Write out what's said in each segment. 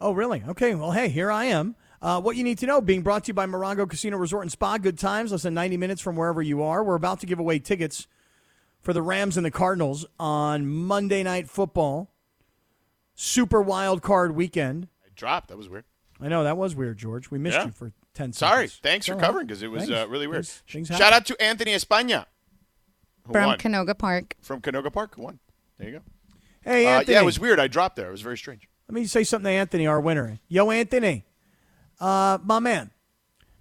Oh, really? Okay. Well, hey, here I am. Uh, what you need to know being brought to you by Morongo Casino Resort and Spa. Good times, less than 90 minutes from wherever you are. We're about to give away tickets for the Rams and the Cardinals on Monday Night Football. Super wild card weekend. I dropped. That was weird. I know that was weird, George. We missed Yeah. you for 10 Sorry. seconds. Thanks for It's covering because it was uh, really weird. Things- things Shout out to Anthony Espana. From won. Canoga Park. From Canoga Park. Who won. There you go. Hey, Uh, Anthony. yeah, it was weird. I dropped there. It was very strange. Let me say something to Anthony, our winner. Yo, Anthony, uh, my man,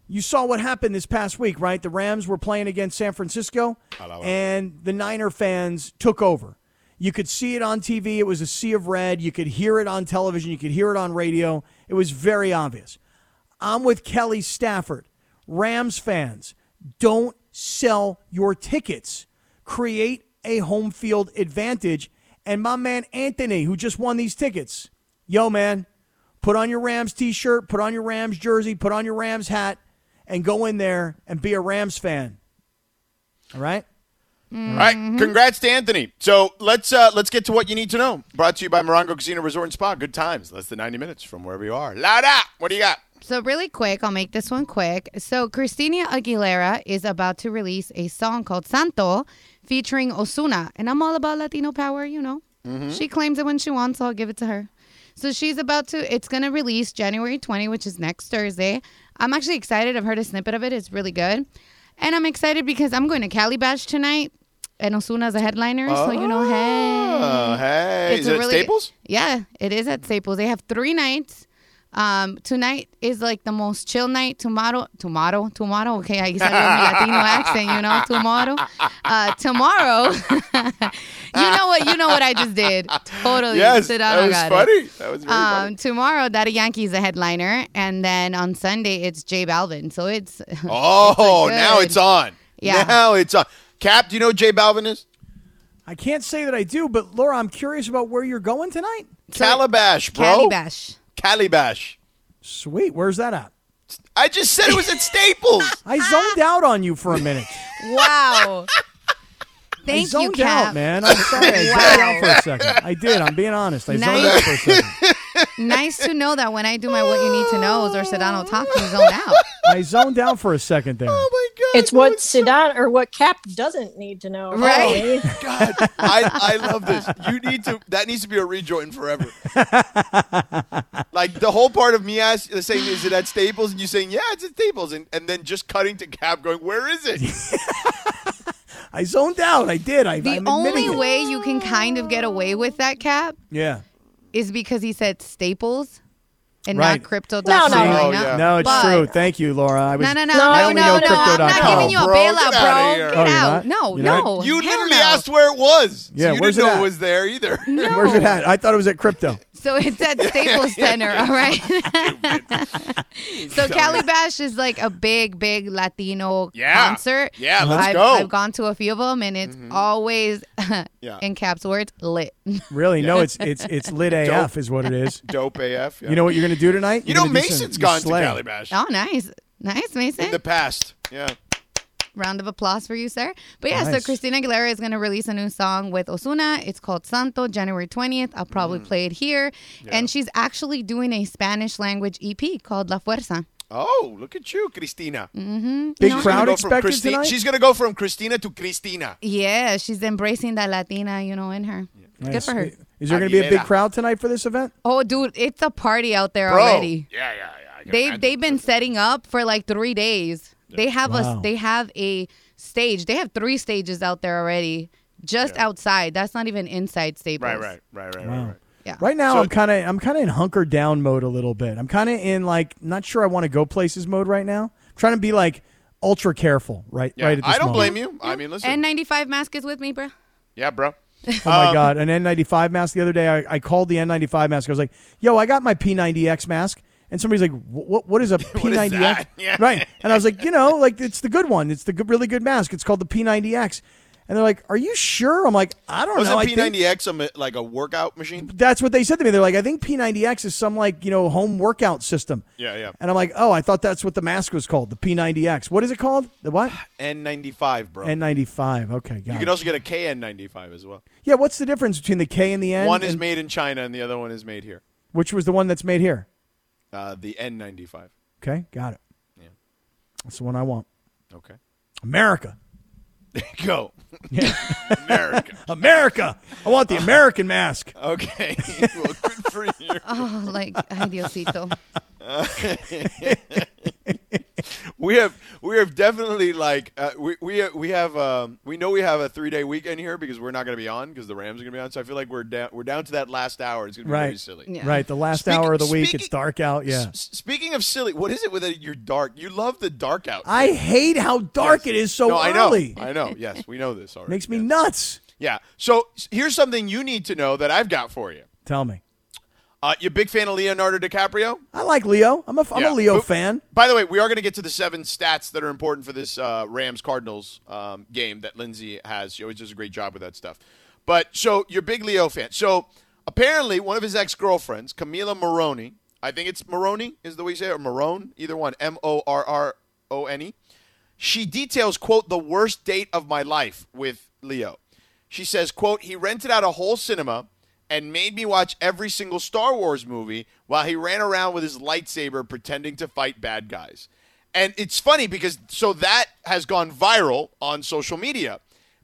you saw what happened this past week, right? The Rams were playing against San Francisco, and the Niner fans took over. You could see it on TV. It was a sea of red. You could hear it on television. You could hear it on radio. It was very obvious. I'm with Kelly Stafford. Rams fans, don't sell your tickets. Create a home field advantage. And my man Anthony, who just won these tickets, yo, man, put on your Rams t shirt, put on your Rams jersey, put on your Rams hat, and go in there and be a Rams fan. All right? All right, congrats to Anthony. So let's uh, let's get to what you need to know. Brought to you by Morongo Casino Resort and Spa. Good times, less than ninety minutes from wherever you are. Lada, what do you got? So really quick, I'll make this one quick. So Christina Aguilera is about to release a song called Santo featuring Ozuna, and I'm all about Latino power, you know. She claims it when she wants, so I'll give it to her. So she's about to it's going to release January 20, which is next Thursday. I'm actually excited. I've heard a snippet of it. It's really good. And I'm excited because I'm going to Calibash tonight and Ozuna's a headliner, so you know, hey. Oh, hey, It's is a it really- Staples? Yeah, it is at Staples. They have three nights. Um, tonight is like the most chill night. Tomorrow, tomorrow, tomorrow. Okay, I said mi Latino accent, you know. Tomorrow, uh, tomorrow. you know what? You know what I just did. Totally. Yes, Sedano that was got funny. It. That was very Um, funny. tomorrow, Daddy Yankee's a headliner, and then on Sunday it's J Balvin. So it's Oh, it's now it's on. Yeah. Now it's on. Cap, do you know who J Balvin is? I can't say that I do, but Laura, I'm curious about where you're going tonight. Calibash, bro. Calibash. Calibash. Sweet. Where's that at? I just said it was at Staples. I zoned out on you for a minute. Wow. I Thank you, zoned Cap. out, man. I'm sorry. I zoned Wow. out for a second. I did. I'm being honest. I zoned Nice. out for a second. nice to know that when I do my what you need to knows or Sedano talk, you zone out. I zoned out for a second there. Oh my god. It's what Sedano what Cap doesn't need to know. Right. apparently. God, I, I love this. You need to. That needs to be a rejoin forever. like the whole part of me ask, saying, "Is it at Staples?" and you saying, "Yeah, it's at Staples," and, and then just cutting to Cap, going, "Where is it?" I zoned out. I did. I, The I'm only admitting it. way you can kind of get away with that cap Yeah. is because he said Staples and Right. not Crypto. No, no. Oh, yeah. No, it's But- true. Thank you, Laura. I was. No, no, no, No, no, I no, only no, know I'm not Crypto.com. giving you a Bro, bailout, get outta bro. here. Get Oh, you're out. not? No, You're not? no. You hell literally no. asked where it was. Yeah, you where's didn't it know at? it was there either. No. Where's it at? I thought it was at crypto. So it's at Staples Center, all right? so Calibash is like a big, big Latino Yeah. concert. Yeah, let's I've, go. I've gone to a few of them, and it's mm-hmm. always, Yeah. in caps words, lit. Really? No, it's it's it's lit AF is what it is. Dope AF. yeah. You know what you're gonna do tonight? You You're know, gonna do some- Mason's you gone slay. to Calibash oh, nice. Nice, Mason. in the past. Yeah. Round of applause for you, sir. But yeah, so Nice. Christina Aguilera is going to release a new song with Ozuna. It's called Santo, January 20th. I'll probably play it here. And she's actually doing a Spanish language EP called La Fuerza. Oh, look at you, Cristina. Mm-hmm. Big She's gonna crowd go from expected Christi- tonight. She's gonna go from Christina to Cristina. Yeah, she's embracing that Latina, you know, in her. Good Nice. for her. Is there gonna be a big crowd tonight for this event? Oh, dude, it's a party out there Bro. already. Yeah, yeah, yeah. They imagine. they've been setting up for like three days. They have Wow. a they have a stage. They have three stages out there already, just outside. That's not even inside Staples. Right, right, right, right, Wow. right, right. Yeah. Right now, So- I'm kind of I'm kind of in hunker down mode a little bit. I'm kind of in like not sure I want to go places mode right now. I'm trying to be like ultra careful right Yeah, right at this I don't moment. blame you. I mean, listen. N95 mask is with me, bro. yeah, bro. Oh my um, god, an N95 mask. The other day, I, I called the N95 mask. I was like, "Yo, I got my P90X mask." And somebody's like, "What? What is a P90X?" that? Yeah. Right. And I was like, "You know, like it's the good one. It's the good, really good mask. It's called the P90X." And they're like, "Are you sure?" I'm like, "I don't know. I Wasn't think- P90X a, mi- like a workout machine? That's what they said to me. They're like, "I think P90X is some like you know home workout system." Yeah, yeah. And I'm like, "Oh, I thought that's what the mask was called, the P90X. What is it called? The what?" N95, bro. N95. Okay, got you it. can also get a KN95 as well. yeah, what's the difference between the K and the N? One is and- made in China and the other one is made here. Which was the one that's made here? Uh, the N95. Okay, got it. Yeah. That's the one I want. Okay. America. Go. Yeah. America. America. I want the American mask. Okay. well, good for you. Oh, like, ay, Diosito. We have we have definitely like uh, we we we have um, we know we have a three day weekend here because we're not going to be on because the Rams are going to be on. So I feel like we're down we're down to that last hour. It's going to be very Right. silly. Yeah. Right, the last Speaking- hour of the week, speaking- it's dark out. Yeah. S- speaking of silly, what is it with it? You're dark. You love the dark out. I hate how dark Yes. it is so no, I know. early. I know. Yes, we know this already. Makes me Yes. nuts. Yeah. So here's something you need to know that I've got for you. Tell me. Uh, you a big fan of Leonardo DiCaprio? I like Leo. I'm a, I'm Yeah. a Leo But- fan. By the way, we are going to get to the seven stats that are important for this uh, Rams Cardinals um, game that Lindsay has. She always does a great job with that stuff. But so you're a big Leo fan. So apparently, one of his ex girlfriends, Camila Moroni, I think it's Moroni is the way you say it, or Morone, either one, M O R R O N E. She details, quote, the worst date of my life with Leo. She says, quote, he rented out a whole cinema and made me watch every single Star Wars movie while he ran around with his lightsaber pretending to fight bad guys. And it's funny because so that has gone viral on social media.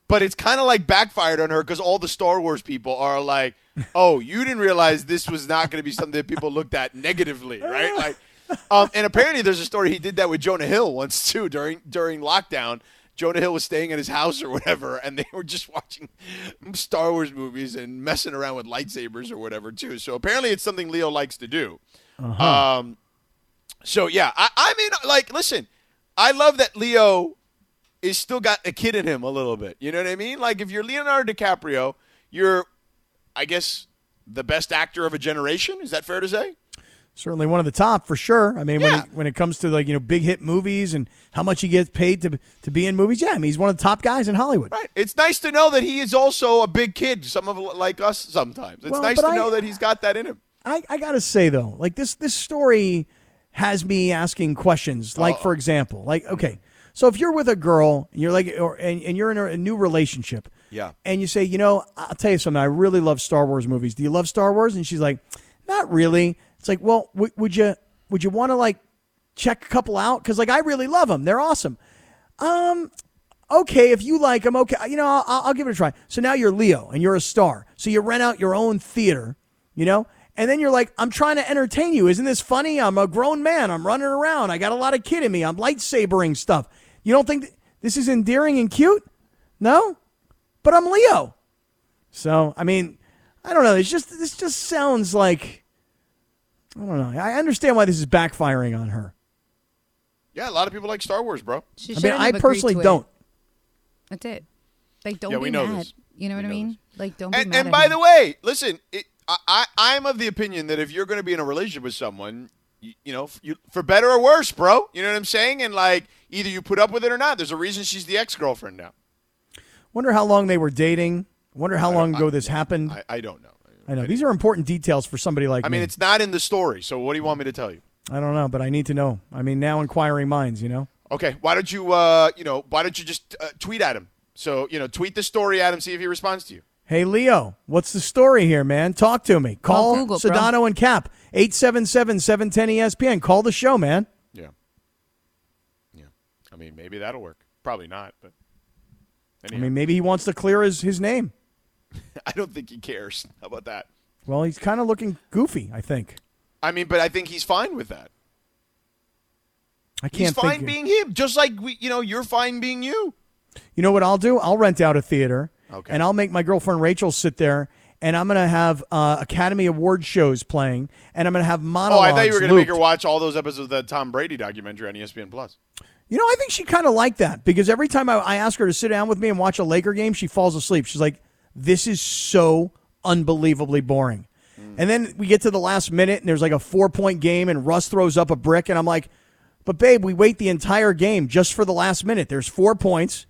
But it's kind of like backfired on her because all the Star Wars people are like, "Oh, you didn't realize this was not going to be something that people looked at negatively, right?" Like, um, and apparently there's a story he did that with Jonah Hill once too during during lockdown. Jonah Hill was staying at his house or whatever, and they were just watching Star Wars movies and messing around with lightsabers or whatever too. So apparently it's something Leo likes to do. Um, so yeah, I, I mean, like, listen, I love that Leo is still got a kid in him a little bit. You know what I mean? Like, if you're Leonardo DiCaprio, you're, I guess, the best actor of a generation. Is that fair to say? Certainly one of the top for sure. I mean, when it, when it comes to like you know big hit movies and how much he gets paid to to be in movies, yeah, I mean he's one of the top guys in Hollywood. Right. It's nice to know that he is also a big kid. Some of like us sometimes. It's Well, nice to I- know that he's got that in him. I, I gotta say though, like this this story has me asking questions. Like for example, like okay, so if you're with a girl and you're like, or and, and you're in a, a new relationship, Yeah. and you say, you know, I'll tell you something, I really love Star Wars movies. Do you love Star Wars? And she's like, not really. It's like, well, w- would you would you want to like check a couple out? Because like I really love them. They're awesome. Um, okay, if you like them, okay, you know, I'll, I'll give it a try. So now you're Leo and you're a star. So you rent out your own theater, you know, and then you're like, I'm trying to entertain you. Isn't this funny? I'm a grown man. I'm running around. I got a lot of kid in me. I'm lightsabering stuff. You don't think th- this is endearing and cute? No, but I'm Leo. So I mean, I don't know. It's just this just sounds like I don't know. I understand why this is backfiring on her. Yeah, a lot of people like Star Wars, bro. She I mean, I personally don't. That's it. Like, don't Yeah, be we know mad. this. You know We what I mean? this. Like, don't be And, mad. and at by him. the way, listen, it, I, I I'm of the opinion that if you're going to be in a relationship with someone, you, you know, you, for better or worse, bro. You know what I'm saying? And like, either you put up with it or not. There's a reason she's the ex girlfriend now. Wonder how long they were dating. Wonder how long ago this happened. I, I don't know. I know these are important details for somebody like I mean, me. it's not in the story. So what do you want me to tell you? I don't know, but I need to know. I mean, now inquiring minds, you know. Okay, why don't you, uh, you know, why don't you just uh, tweet at him? So you know, tweet the story at him, see if he responds to you. Hey Leo, what's the story here, man? Talk to me. Call Call Google, bro. Sedano and Cap 877-710 ESPN. Call the show, man. Yeah. Yeah. I mean, maybe that'll work. Probably not, but. I mean, maybe he wants to clear his, his name. I don't think he cares. How about that? Well, he's kind of looking goofy, I think. I mean, but I think he's fine with that. I can't He's fine being him, just like we, you know, you're fine being you. You know what I'll do? I'll rent out a theater, Okay. and I'll make my girlfriend Rachel sit there, and I'm going to have uh, Academy Award shows playing, and I'm going to have monologues. Oh. I thought you were going to make her watch all those episodes of the Tom Brady documentary on ESPN Plus. You know, I think she kind of liked that because every time I, I ask her to sit down with me and watch a Laker game, she falls asleep. She's like, this is so unbelievably boring. And then we get to the last minute and there's like a four point game and Russ throws up a brick and I'm like, but babe, we wait the entire game just for the last minute. There's four points.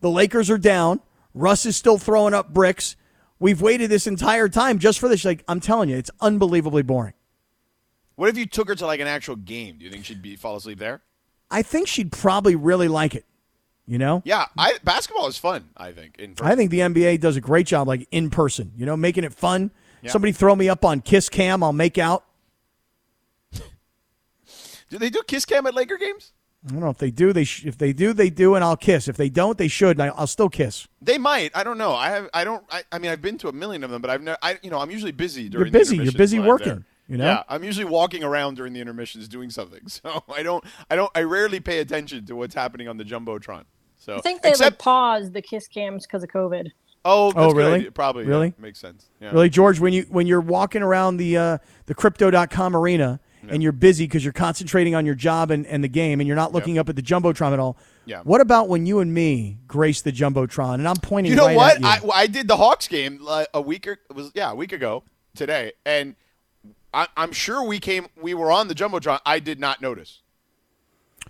The Lakers are down. Russ is still throwing up bricks. We've waited this entire time just for this. She's like, I'm telling you, it's unbelievably boring. What if you took her to like an actual game? Do you think she'd be fall asleep there? I think she'd probably really like it. You know? Yeah, I, basketball is fun. I think. In I think the NBA does a great job, like in person. You know, making it fun. Somebody throw me up on Kiss Cam, I'll make out. do they do kiss cam at Laker games? I don't know if they do. They sh- if they do, they do, and I'll kiss. If they don't, they should, and I- I'll still kiss. They might. I don't know. I have. I don't. I, I mean, I've been to a million of them, but I've never. I, you know, I'm usually busy during. You're busy. You're busy working. You know? Yeah, I'm usually walking around during the intermissions doing something. So I don't. I don't. I rarely pay attention to what's happening on the jumbotron. So I think they like except. paused the kiss cams because of COVID. oh, that's Oh, a good really? idea. Probably. yeah. Really? makes sense. Yeah. Really, George, when you when you're walking around the uh, the crypto.com arena and you're busy because you're concentrating on your job and, and the game and you're not looking up at the jumbotron at all. Yeah. What about when you and me grace the jumbotron and I'm pointing You know right what? at you? I, I did the Hawks game like, a week or was yeah a week ago today, and I, I'm sure we came we were on the jumbotron. I did not notice.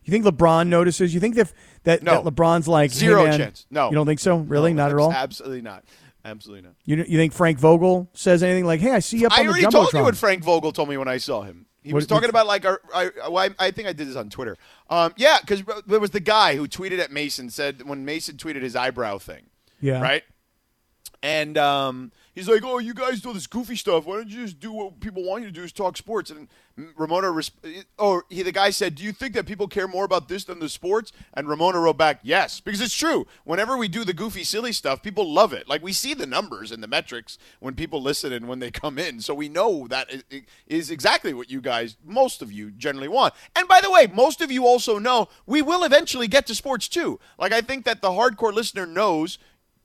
you think LeBron notices? You think that that, No. that LeBron's like hey, Zero man, chance. No. you don't think so? Really, No, not at all. Absolutely not. Absolutely not. You you think Frank Vogel says anything like, "Hey, I see you up I on the jumbotron"? I already told you what Frank Vogel told me when I saw him. He What- was talking about like our. I, I, I think I did this on Twitter. Um, yeah, because there was the guy who tweeted at Mason said when Mason tweeted his eyebrow thing, yeah, right? And um, he's like, "Oh, you guys do this goofy stuff. Why don't you just do what people want you to do? Is talk sports." And Ramona, resp- or oh, he, the guy said, "Do you think that people care more about this than the sports?" And Ramona wrote back, "Yes, because it's true. Whenever we do the goofy, silly stuff, people love it. Like we see the numbers and the metrics when people listen and when they come in, so we know that is exactly what you guys, most of you, generally want. And by the way, most of you also know we will eventually get to sports too. Like I think that the hardcore listener knows,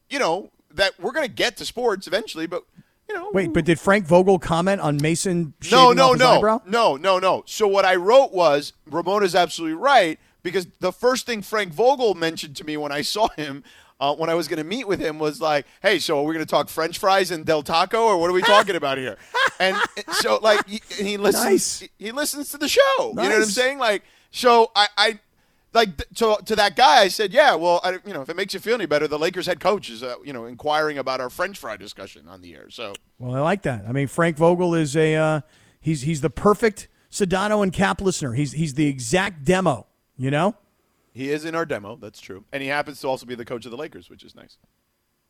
you know." That we're going to get to sports eventually, but you know, Wait, but did Frank Vogel comment on Mason no, no, no, eyebrow? no, no, no. So what I wrote was Ramona's absolutely right because the first thing Frank Vogel mentioned to me when I saw him. Uh, when I was going to meet with him, was like, "Hey, so are we going to talk French fries and Del Taco, or what are we talking about here?" And so, like, he, he listens. Nice. He listens to the show. You know what I'm saying? Like, so I, I like to to that guy, I said, "Yeah, well, I, you know, if it makes you feel any better, the Lakers head coach is, uh, you know, inquiring about our French fry discussion on the air." So Well, I like that. I mean, Frank Vogel is a uh, he's he's the perfect Sedano and Cap listener. He's he's the exact demo. You know, He is in our demo. That's true, and he happens to also be the coach of the Lakers, which is nice.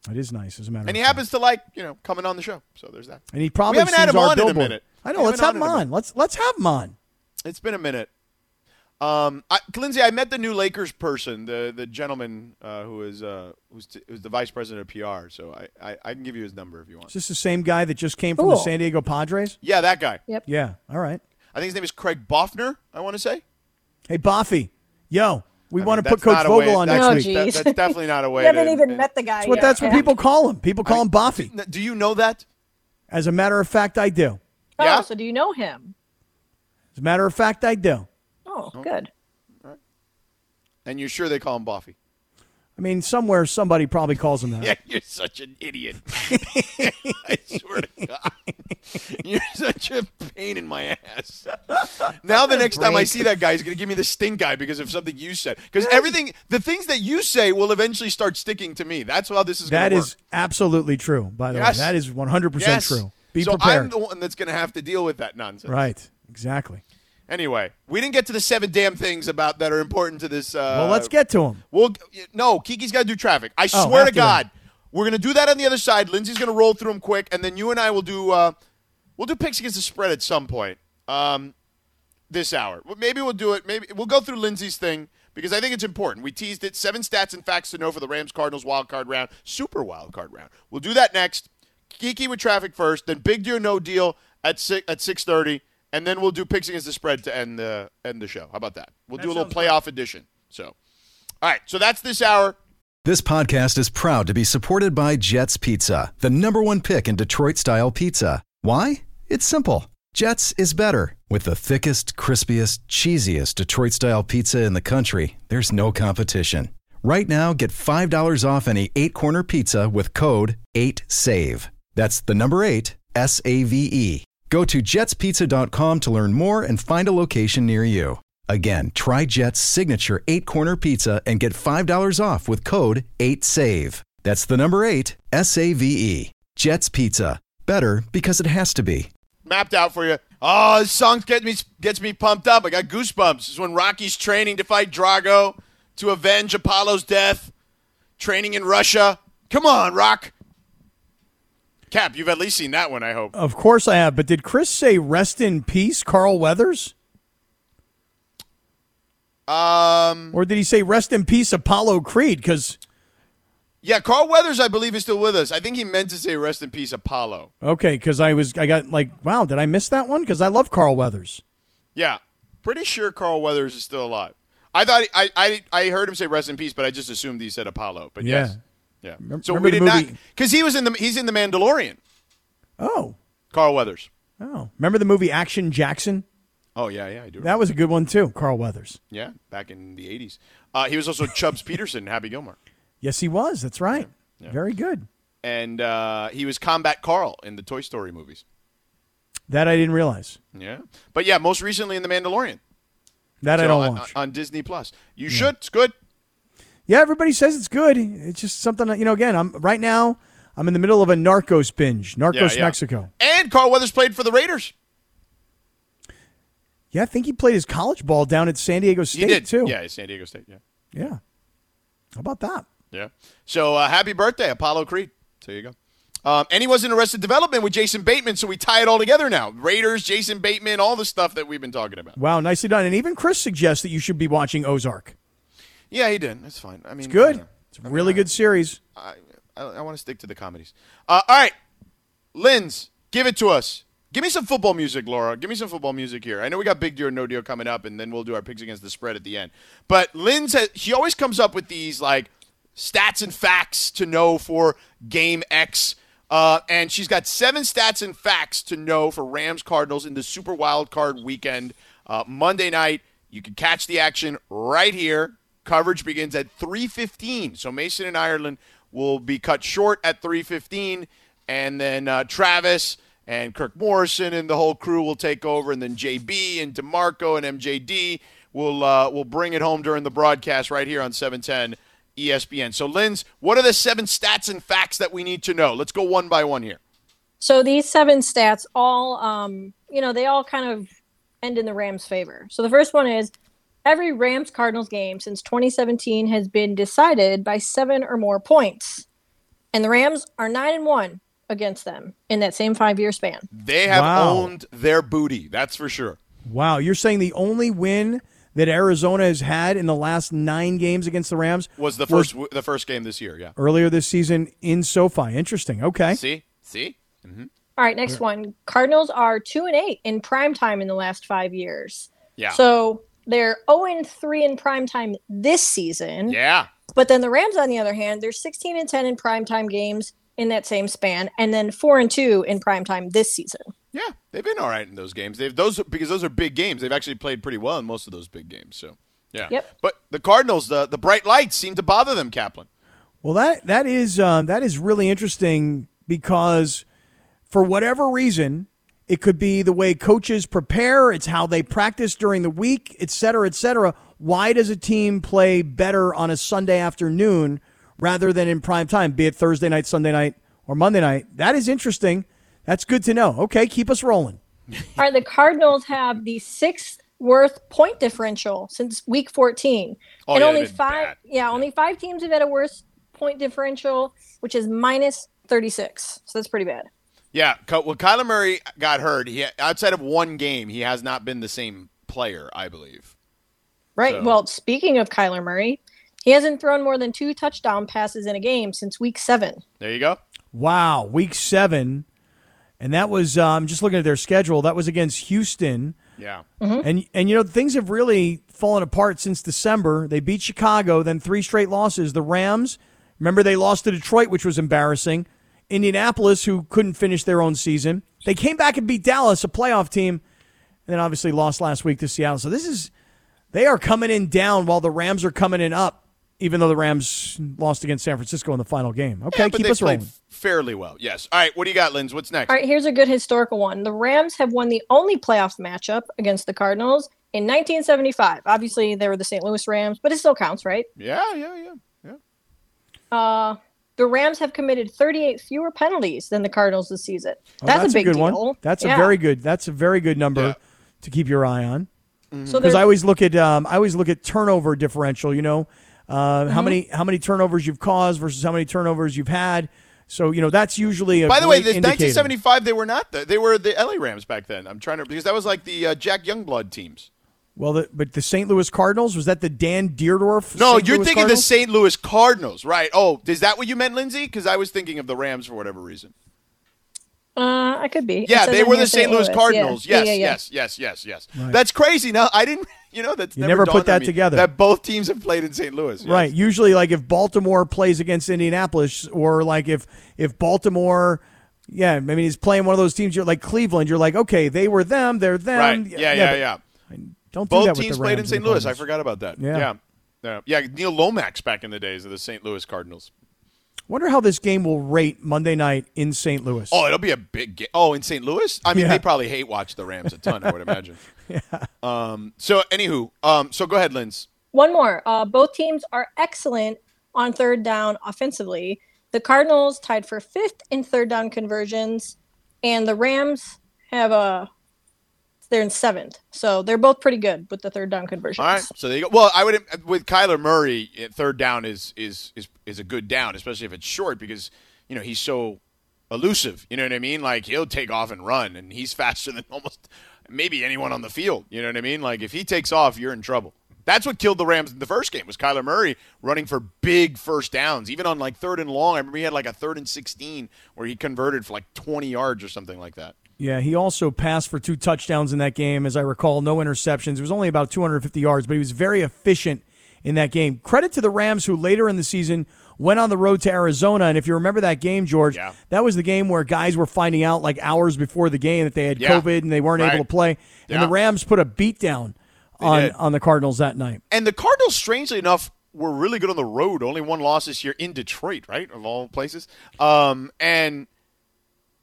it is nice as a matter. And he fact. happens to like you know coming on the show. So there's that. and he probably haven't had him on in a minute. I know. Let's haven't him had him in a on. Let's let's have him on. It's been a minute. Um, I, Lindsay, I met the new Lakers person, the the gentleman uh, who is uh, who's, t- who's the vice president of PR. So I, I, I can give you his number if you want. Is this the same guy that just came from the San Diego Padres? Yeah, that guy. Yep. Yeah. All right. I think his name is Craig Boffner. I want to say. Hey, Boffy. Yo, we I want mean, to put Coach Vogel way- on that's- next Oh, week. that- that's definitely not a way. You haven't to- even met the guy That's what yet. that's what people call him. People call him Boffy. Do you know that? As a matter of fact, I do. Oh, Yeah? so do you know him? As a matter of fact, I do. Oh, good. And you're sure they call him Boffy? I mean, somewhere somebody probably calls him that. Yeah, you're such an idiot. I swear to God. You're such a pain in my ass. Now, the next time I see that guy, he's going to give me the stink eye because of something you said. Because everything, the things that you say will eventually start sticking to me. That's how this is going That to work. absolutely true, by the Yes. way. That is 100% yes. true. Be so prepared. I'm the one that's going to have to deal with that nonsense. right. Exactly. Anyway, we didn't get to the seven damn things about that are important to this. Uh, Well, let's get to them. We'll no, Kiki's got to do traffic. I Oh, swear to God, that. we're gonna do that on the other side. Lindsay's gonna roll through them quick, and then you and I will do. Uh, we'll do picks against the spread at some point. Um, this hour. Maybe we'll do it. Maybe we'll go through Lindsay's thing because I think it's important. We teased it. Seven stats and facts to know for the Rams Cardinals wild card round, super wild card round. We'll do that next. Kiki with traffic first, then big deal no deal at six at six thirty, and then we'll do picks against the spread to end the end the show. How about that? We'll do a little playoff edition. So, all right. So that's this hour. This podcast is proud to be supported by Jets Pizza, the number one pick in Detroit style pizza. Why? It's simple. Jets is better. With the thickest, crispiest, cheesiest Detroit style pizza in the country, there's no competition. Right now, get $5 off any eight corner pizza with code 8SAVE. That's the number eight, S A V E. Go to jetspizza.com to learn more and find a location near you. Again, try Jet's signature eight corner pizza and get $5 off with code 8SAVE. That's the number eight, S A V E. Jet's Pizza. Better because it has to be. Mapped out for you. Oh, this song gets me gets me pumped up. I got goosebumps. This is when Rocky's training to fight Drago to avenge Apollo's death. Training in Russia. Come on, Rock. Cap, you've at least seen that one, I hope. Of course I have, but did Chris say rest in peace, Carl Weathers? Um, Or did he say rest in peace, Apollo Creed? Because, yeah, Carl Weathers, I believe, is still with us. I think he meant to say rest in peace, Apollo. okay, because I was, I got like, wow, did I miss that one? Because I love Carl Weathers. Yeah, pretty sure Carl Weathers is still alive. I thought I I, I heard him say rest in peace, but I just assumed he said Apollo. But Yeah. yes, yeah. Remem- so remember we did not because he was in the he's in the Mandalorian. Oh, Carl Weathers. oh. Remember the movie Action Jackson? Oh yeah, yeah, I do. That was a good one too, Carl Weathers. yeah, back in the '80s. Uh, he was also Chubbs Peterson, Happy Gilmore, Yes, he was. That's right. Very good. and uh, he was Combat Carl in the Toy Story movies. That I didn't realize. Yeah, but yeah, most recently in the Mandalorian. That I don't on, watch. on Disney Plus. You should. It's good. Yeah, everybody says it's good. It's just something that, you know. Again, I'm right now. I'm in the middle of a Narcos binge. Narcos Yeah, yeah. Mexico. And Carl Weathers played for the Raiders. Yeah, I think he played his college ball down at San Diego State too. Yeah, San Diego State. Yeah. Yeah. How about that? Yeah. So uh, happy birthday, Apollo Creed. There you go. Um, and he was in Arrested Development with Jason Bateman, so we tie it all together now. Raiders, Jason Bateman, all the stuff that we've been talking about. Wow, nicely done. And even Chris suggests that you should be watching Ozark. Yeah, he did. That's fine. I mean, It's good. know, It's a really good series. I, I, I want to stick to the comedies. Uh, all right, Linz, give it to us. Give me some football music, Laura. Give me some football music here. I know we got big deal or no deal coming up, and then we'll do our picks against the spread at the end. But Linz, has, she always comes up with these like stats and facts to know for game X. Uh, and she's got seven stats and facts to know for Rams Cardinals in the Super Wild Card weekend. Uh, Monday night, you can catch the action right here. Coverage begins at 3:15. So Mason and Ireland will be cut short at 3:15, and then uh, Travis and Kirk Morrison and the whole crew will take over, and then JB and Demarco and MJD will uh, will bring it home during the broadcast right here on 710 ESPN. So, Linz, what are the seven stats and facts that we need to know? Let's go one by one here. So these seven stats all, um, you know, they all kind of end in the Rams' favor. So the first one is every Rams Cardinals game since 2017 has been decided by seven or more points, and the Rams are nine and one against them in that same five year span. They have Wow. owned their booty, that's for sure. Wow, you're saying the only win that Arizona has had in the last nine games against the Rams Was the first the first game this year? Yeah. earlier this season in SoFi. Interesting. Okay. See, see. Mm-hmm. All right, next one. Cardinals are two and eight in prime time in the last five years. Yeah. So they're 0 and 3 in prime time this season. yeah. But then the Rams, on the other hand, they're 16 and 10 in primetime games in that same span, and then 4 and 2 in primetime this season. Yeah, they've been all right in those games. They've those because those are big games. They've actually played pretty well in most of those big games. So, yeah. Yep. But the Cardinals, the the bright lights seem to bother them, Kaplan. Well, that that is uh, that is really interesting because for whatever reason, it could be the way coaches prepare. It's how they practice during the week, et cetera, et cetera. Why does a team play better on a Sunday afternoon rather than in prime time, be it Thursday night, Sunday night, or Monday night? That is interesting. That's good to know. Okay, keep us rolling. All right, the Cardinals have the sixth worst point differential since week 14. Oh, and yeah, only five bad. yeah, only 5 teams have had a worse point differential, which is minus 36. So that's pretty bad. Yeah. Well, Kyler Murray got hurt. He outside of one game, he has not been the same player. I believe. Right. So- Well, speaking of Kyler Murray, he hasn't thrown more than two touchdown passes in a game since week 7. There you go. Wow, week seven, and that was uh, I'm just looking at their schedule. That was against Houston. Yeah. Mm-hmm. And and you know things have really fallen apart since December. They beat Chicago, then three straight losses. The Rams, remember they lost to Detroit, which was embarrassing. Indianapolis, who couldn't finish their own season, they came back and beat Dallas, a playoff team, and then obviously lost last week to Seattle. So this is they are coming in down while the Rams are coming in up. even though the Rams lost against San Francisco in the final game. Okay, Yeah, keep us rolling. fairly well. Yes. All right. What do you got, Linz? What's next? All right, here's a good historical one. The Rams have won the only playoff matchup against the Cardinals in 1975. Obviously, they were the St. Louis Rams, but it still counts, right? Yeah, yeah, yeah, yeah. Uh, the Rams have committed 38 fewer penalties than the Cardinals this season. Oh, that's, a big good deal. one. That's Yeah. a very good. That's a very good number Yeah. to keep your eye on. So Because there's I always look at um, I always look at turnover differential. You know, uh, Mm-hmm. how many how many turnovers you've caused versus how many turnovers you've had. So you know that's usually a By the way, great this indicator. 1975, they were not. The, they were the LA Rams back then. I'm trying to because that was like the uh, Jack Youngblood teams. Well, the, but the St. Louis Cardinals was that the Dan Dierdorf? No, St. you're Louis thinking Cardinals? the St. Louis Cardinals, right? Oh, is that what you meant, Lindsay? Because I was thinking of the Rams for whatever reason. Uh, I could be. Yeah, they were the St. Louis Yeah. Cardinals. Yeah, Yes, yeah, yeah. yes, yes, yes, yes. That's crazy. Now I didn't. You know, that's You never, never put that together. That both teams have played in St. Louis. yes. Right. Usually, like if Baltimore plays against Indianapolis, or like if if Baltimore, yeah, I mean, he's playing one of those teams. You're like Cleveland. You're like, okay, they were them. They're them. Right. Yeah, yeah, yeah. but Don't do Both that with teams the played in Rams and St. Louis. I forgot about that. Yeah. yeah. Yeah, yeah. Neil Lomax back in the days of the St. Louis Cardinals. Wonder how this game will rate Monday night in St. Louis. Oh, it'll be a big game. Oh, in St. Louis? I mean, Yeah. they probably hate watch the Rams a ton, I would imagine. yeah. Um, so, anywho, um, so go ahead, Linz. One more. Uh, both teams are excellent on third down offensively. The Cardinals tied for fifth in third down conversions, and the Rams have a they're in seventh. So they're both pretty good with the third down conversions. All right. So there you go. Well, I would with Kyler Murray, eh, third down is is is is a good down, especially if it's short because you know he's so elusive. You know what I mean? Like he'll take off and run, and he's faster than almost maybe anyone on the field. You know what I mean? Like if he takes off, you're in trouble. That's what killed the Rams in the first game was Kyler Murray running for big first downs, even on like third and long. I remember he had like a third and sixteen where he converted for like twenty yards or something like that. Yeah, he also passed for two touchdowns in that game, as I recall, no interceptions. It was only about 250 yards, but he was very efficient in that game. Credit to the Rams, who later in the season went on the road to Arizona. And if you remember that game, George, Yeah. that was the game where guys were finding out like hours before the game that they had Yeah. COVID and they weren't Right. able to play. And Yeah. the Rams put a beat down on, on the Cardinals that night. And the Cardinals, strangely enough, were really good on the road. Only one loss this year in Detroit, right, of all places. Um, and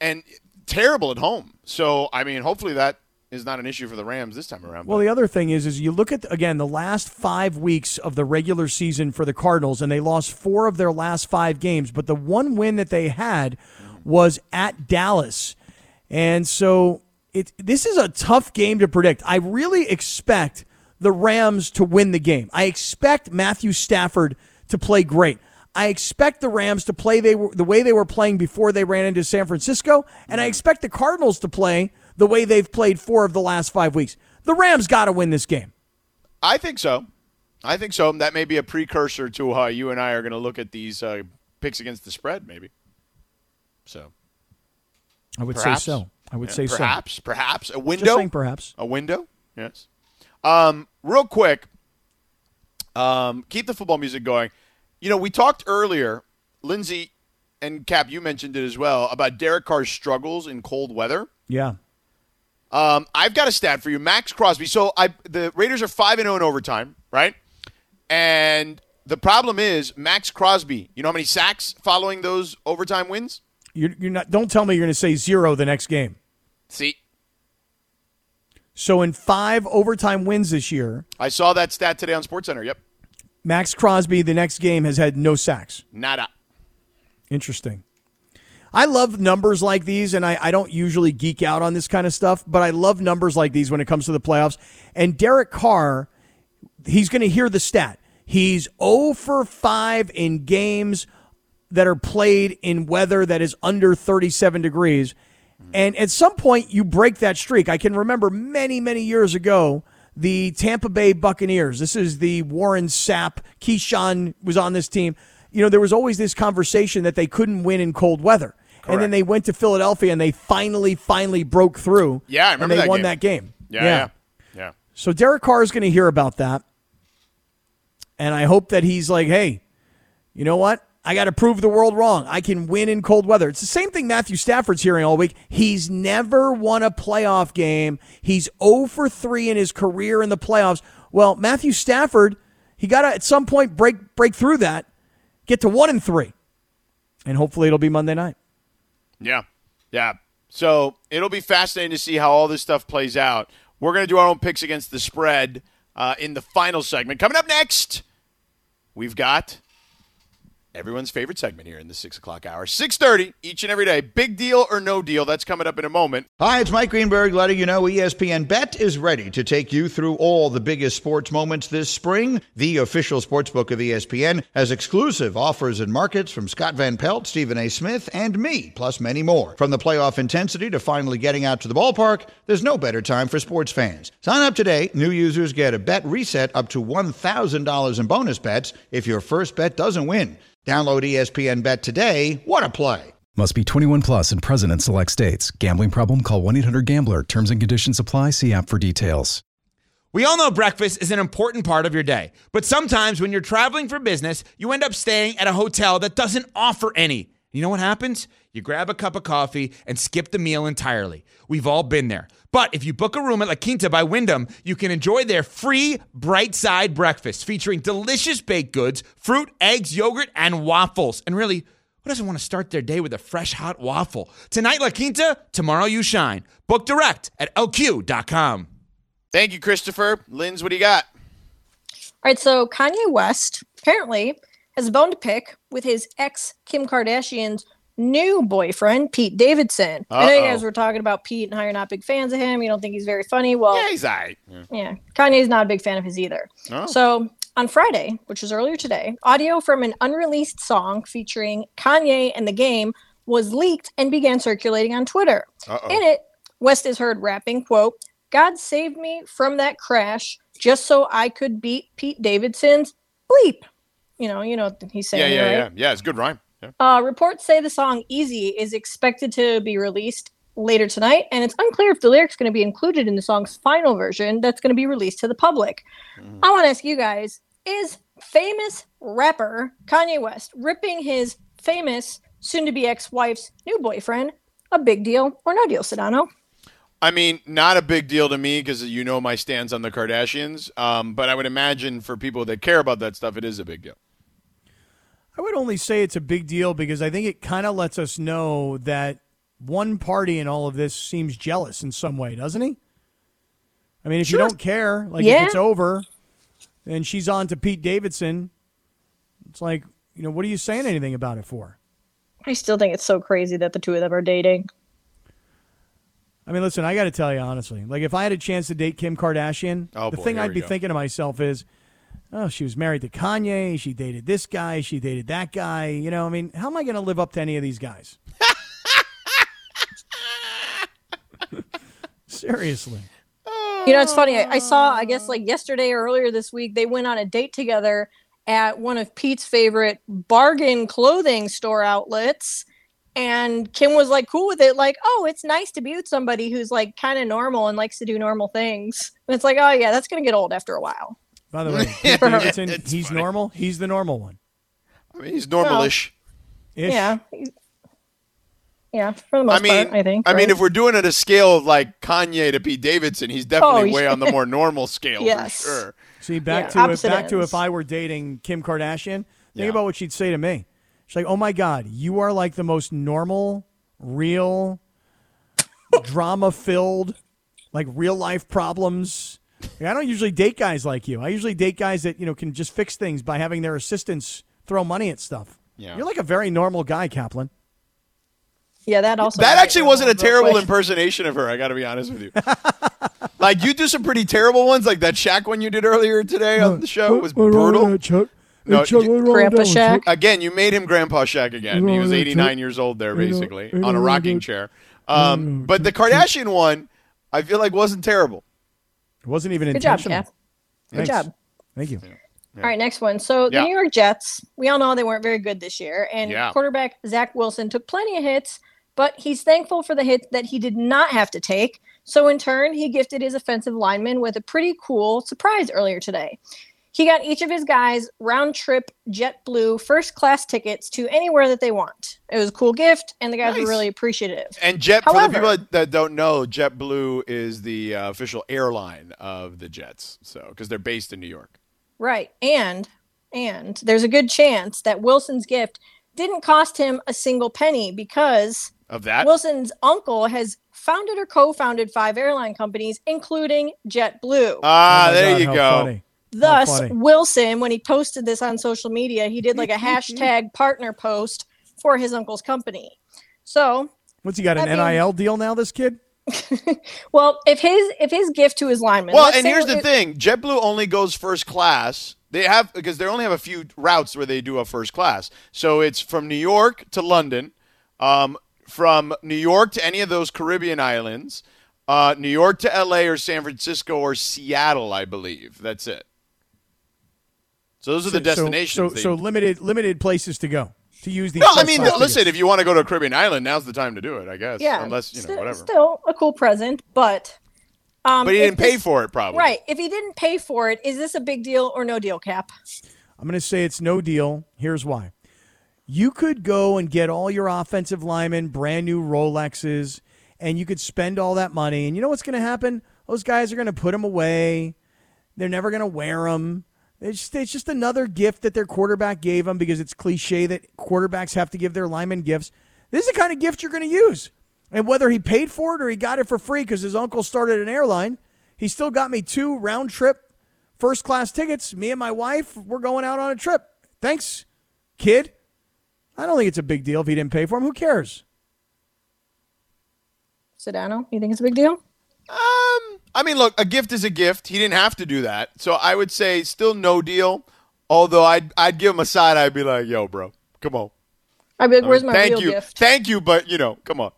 and terrible at home. So I mean, hopefully that is not an issue for the Rams this time around. Well, the other thing is, is you look at again the last five weeks of the regular season for the Cardinals, and they lost four of their last five games. But the one win that they had was at Dallas, and so it this is a tough game to predict. I really expect the Rams to win the game. I expect Matthew Stafford to play great. I expect the Rams to play they were, the way they were playing before they ran into San Francisco, and I expect the Cardinals to play the way they've played four of the last five weeks. The Rams got to win this game. I think so. I think so. That may be a precursor to how you and I are going to look at these uh, picks against the spread, maybe. So I would perhaps say so. I would Yeah, say perhaps, perhaps a window. Just saying perhaps. A window? Yes. Um, real quick, um, keep the football music going. You know, we talked earlier, Lindsay and Cap, you mentioned it as well, about Derek Carr's struggles in cold weather. Yeah. Um, I've got a stat for you. Maxx Crosby. So I the Raiders are 5 and 0 in overtime, right? And the problem is Maxx Crosby, you know how many sacks following those overtime wins? You're, you're not. Don't tell me you're going to say zero the next game. See, So in five overtime wins this year, I saw that stat today on SportsCenter. Yep. Maxx Crosby the next game has had no sacks. Nada. Interesting. I love numbers like these, and I, I don't usually geek out on this kind of stuff, but I love numbers like these when it comes to the playoffs. And Derek Carr, he's going to hear the stat. He's 0 for 5 in games that are played in weather that is under 37 degrees. And at some point, you break that streak. I can remember many, many years ago, the Tampa Bay Buccaneers. This is the Warren Sapp. Keyshawn was on this team. You know, there was always this conversation that they couldn't win in cold weather. And then they went to Philadelphia and they finally, finally broke through. Yeah, I remember And they that won game. that game. Yeah. Yeah. yeah. So Derek Carr is going to hear about that. And I hope that he's like, hey, you know what? I got to prove the world wrong. I can win in cold weather. It's the same thing Matthew Stafford's hearing all week. He's never won a playoff game. He's 0 for 3 in his career in the playoffs. Well, Matthew Stafford He got to at some point break break through that, get to one and three, and hopefully it'll be Monday night. Yeah, yeah. So it'll be fascinating to see how all this stuff plays out. We're going to do our own picks against the spread uh, in the final segment. Coming up next, we've got everyone's favorite segment here in the six o'clock hour. Six thirty each and every day. Big deal or no deal? That's coming up in a moment. Hi, it's Mike Greenberg letting you know ESPN Bet is ready to take you through all the biggest sports moments this spring. The official sportsbook of E ESPN has exclusive offers and markets from Scott Van Pelt, Stephen A. Smith, and me, plus many more. From the playoff intensity to finally getting out to the ballpark, there's no better time for sports fans. Sign up today. New users get a bet reset up to $1,000 in bonus bets if your first bet doesn't win. Download ESPN Bet today. What a play! Must be 21 plus and present in select states. Gambling problem? Call 1 800 Gambler. Terms and conditions apply. See app for details. We all know breakfast is an important part of your day, but sometimes when you're traveling for business, you end up staying at a hotel that doesn't offer any. You know what happens? You grab a cup of coffee and skip the meal entirely. We've all been there. But if you book a room at La Quinta by Wyndham, you can enjoy their free bright side breakfast featuring delicious baked goods, fruit, eggs, yogurt, and waffles. And really, who doesn't want to start their day with a fresh hot waffle? Tonight, La Quinta, tomorrow, you shine. Book direct at lq.com. Thank you, Christopher. Linz, what do you got? All right, so Kanye West apparently has a bone to pick with his ex Kim Kardashian's new boyfriend, Pete Davidson. I know you Uh-oh. guys were talking about Pete and how you're not big fans of him. You don't think he's very funny. Well, Yeah, he's all right. Yeah. yeah, Kanye's not a big fan of his either. Oh. So on Friday, which was earlier today, audio from an unreleased song featuring Kanye and the game was leaked and began circulating on Twitter. Uh-oh. In it, West is heard rapping, quote, God saved me from that crash just so I could beat Pete Davidson's bleep. You know, you know he's Yeah, saying, yeah, right? yeah. Yeah, it's good rhyme. Yeah. Uh, reports say the song Easy is expected to be released later tonight, and it's unclear if the lyrics going to be included in the song's final version that's going to be released to the public. I want to ask you guys is famous rapper Kanye West ripping his famous, soon to be ex wife's new boyfriend a big deal or no deal, Sedano? I mean, not a big deal to me because you know my stance on the Kardashians. Um, but I would imagine for people that care about that stuff, it is a big deal. I would only say it's a big deal because I think it kind of lets us know that one party in all of this seems jealous in some way, doesn't he? I mean, if you don't care, like Yeah. if it's over and she's on to Pete Davidson, it's like, you know, what are you saying anything about it for? I still think it's so crazy that the two of them are dating. I mean, listen, I got to tell you honestly, like if I had a chance to date Kim Kardashian, Oh, the boy, thing I'd be go. thinking to myself is, oh, she was married to Kanye, she dated this guy, she dated that guy. You know, I mean, how am I going to live up to any of these guys? Seriously. You know, it's funny. I, I saw, I guess, like yesterday or earlier this week, they went on a date together at one of Pete's favorite bargain clothing store outlets. And Kim was like cool with it, like, oh, it's nice to be with somebody who's like kind of normal and likes to do normal things. And it's like, oh, yeah, that's going to get old after a while. By the way, Pete Davidson, It's he's funny. normal. He's the normal one. I mean, he's normalish. Ish. Yeah. Yeah, for the most I mean, part, I think. I mean, if we're doing it a scale of like Kanye to Pete Davidson, he's definitely Oh, way yeah. on the more normal scale Yes. for sure. See, back Yeah, to if, back to if I were dating Kim Kardashian. Think Yeah. about what she'd say to me. She's like, "Oh my God, you are like the most normal, real, drama-filled, like real life problems." Like, I don't usually date guys like you. I usually date guys that you know can just fix things by having their assistants throw money at stuff. Yeah. You're like a very normal guy, Kaplan. yeah, that also. That actually wasn't a real terrible quick. impersonation of her. I got to be honest with you. like you do some pretty terrible ones, like that Shaq one you did earlier today on the show was brutal. Chuck? No, Chuck, you- Grandpa Shaq. Again, you made him Grandpa Shaq again. He was 89 years old there, basically, on a rocking chair. Um, but the Kardashian one, I feel like wasn't terrible. It wasn't even Good job, intentional. Kath. Good Thanks. job. Thank you. All right, next one. So Yeah. the New York Jets, we all know they weren't very good this year, and Yeah. quarterback Zach Wilson took plenty of hits, but he's thankful for the hits that he did not have to take. So in turn, he gifted his offensive lineman with a pretty cool surprise earlier today. He got each of his guys round trip JetBlue first class tickets to anywhere that they want. It was a cool gift, and the guys Nice. were really appreciative. And Jet, for the people that don't know, JetBlue is the uh, official airline of the Jets. So, because they're based in New York. Right. And and there's a good chance that Wilson's gift didn't cost him a single penny because Of that? Wilson's uncle has founded or co-founded five airline companies, including JetBlue. Ah, Oh there God, you go. funny. Thus. Wilson, when he posted this on social media, he did like a hashtag partner post for his uncle's company. So, What's he got an That means- NIL deal now? This kid. well, if his if his gift to his lineman, Well, and say here's the it- thing: JetBlue only goes first class. They have because they only have a few routes where they do a first class. So it's from New York to London, um, from New York to any of those Caribbean islands, uh, New York to L.A. or San Francisco or Seattle, I believe. That's it. So those are the destinations. So, they- so, limited limited places to go to use these. no, I mean, listen, if you want to go to a Caribbean island, now's the time to do it, I guess. yeah, Unless you know sti- whatever. Still a cool present, but um, but he didn't pay this- for it, probably. Right. If he didn't pay for it, is this a big deal or no deal, Cap? I'm going to say it's no deal. Here's why. You could go and get all your offensive linemen brand new Rolexes, and you could spend all that money. And you know what's going to happen? Those guys are going to put them away. They're never going to wear them. It's just, it's just another gift that their quarterback gave them because it's cliche that quarterbacks have to give their linemen gifts. This is the kind of gift you're going to use. And whether he paid for it or he got it for free because his uncle started an airline, he still got me two round trip first class tickets. Me and my wife, we're going out on a trip. Thanks, kid. I don't think it's a big deal if he didn't pay for them. Who cares? Sedano, you think it's a big deal? Um, I mean, look, a gift is a gift. He didn't have to do that, so I would say still no deal. Although I'd I'd give him a side. I'd be like, "Yo, bro, come on." I'd be like, I where's mean, my thank real you, gift? thank you, but you know, come on.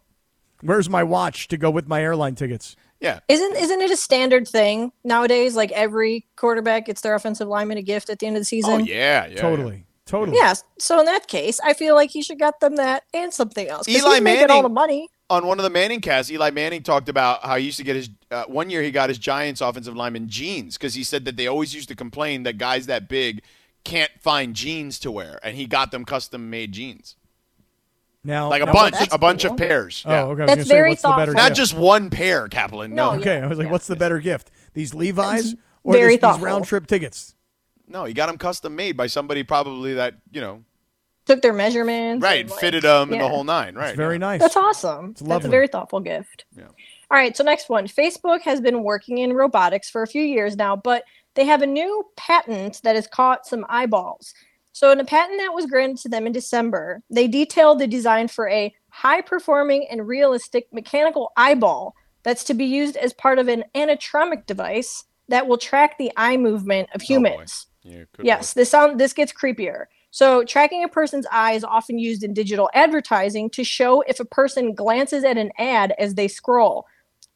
Where's my watch to go with my airline tickets? Yeah, Isn't isn't it a standard thing nowadays? Like every quarterback gets their offensive lineman a gift at the end of the season. oh yeah, yeah, totally. Totally. Yeah. So in that case, I feel like he should get them that and something else. Eli he's making all the money. On one of the Manning casts, Eli Manning talked about how he used to get his uh, one year he got his Giants offensive lineman jeans because he said that they always used to complain that guys that big can't find jeans to wear, and he got them custom made jeans, Now, like a now- bunch, that's a bunch cool. of pairs. Oh, Yeah. okay. That's say, very what's the better thoughtful. Not gift? just one pair, Kaplan. No, No, Okay, I was like, Yeah. what's the better gift? These Levi's or very this, these round trip tickets? no, he got them custom made by somebody probably that you know, Took their measurements. right, and, like- fitted them and the whole nine. Right, It's very yeah. nice. That's awesome. That's a very thoughtful gift. Yeah. All right, so next one. Facebook has been working in robotics for a few years now, but they have a new patent that has caught some eyeballs. So, in a patent that was granted to them in December, they detailed the design for a high performing and realistic mechanical eyeball that's to be used as part of an animatronic device that will track the eye movement of Oh, humans. Yeah, good Yes, this sound this gets creepier. So tracking a person's eye is often used in digital advertising to show if a person glances at an ad as they scroll.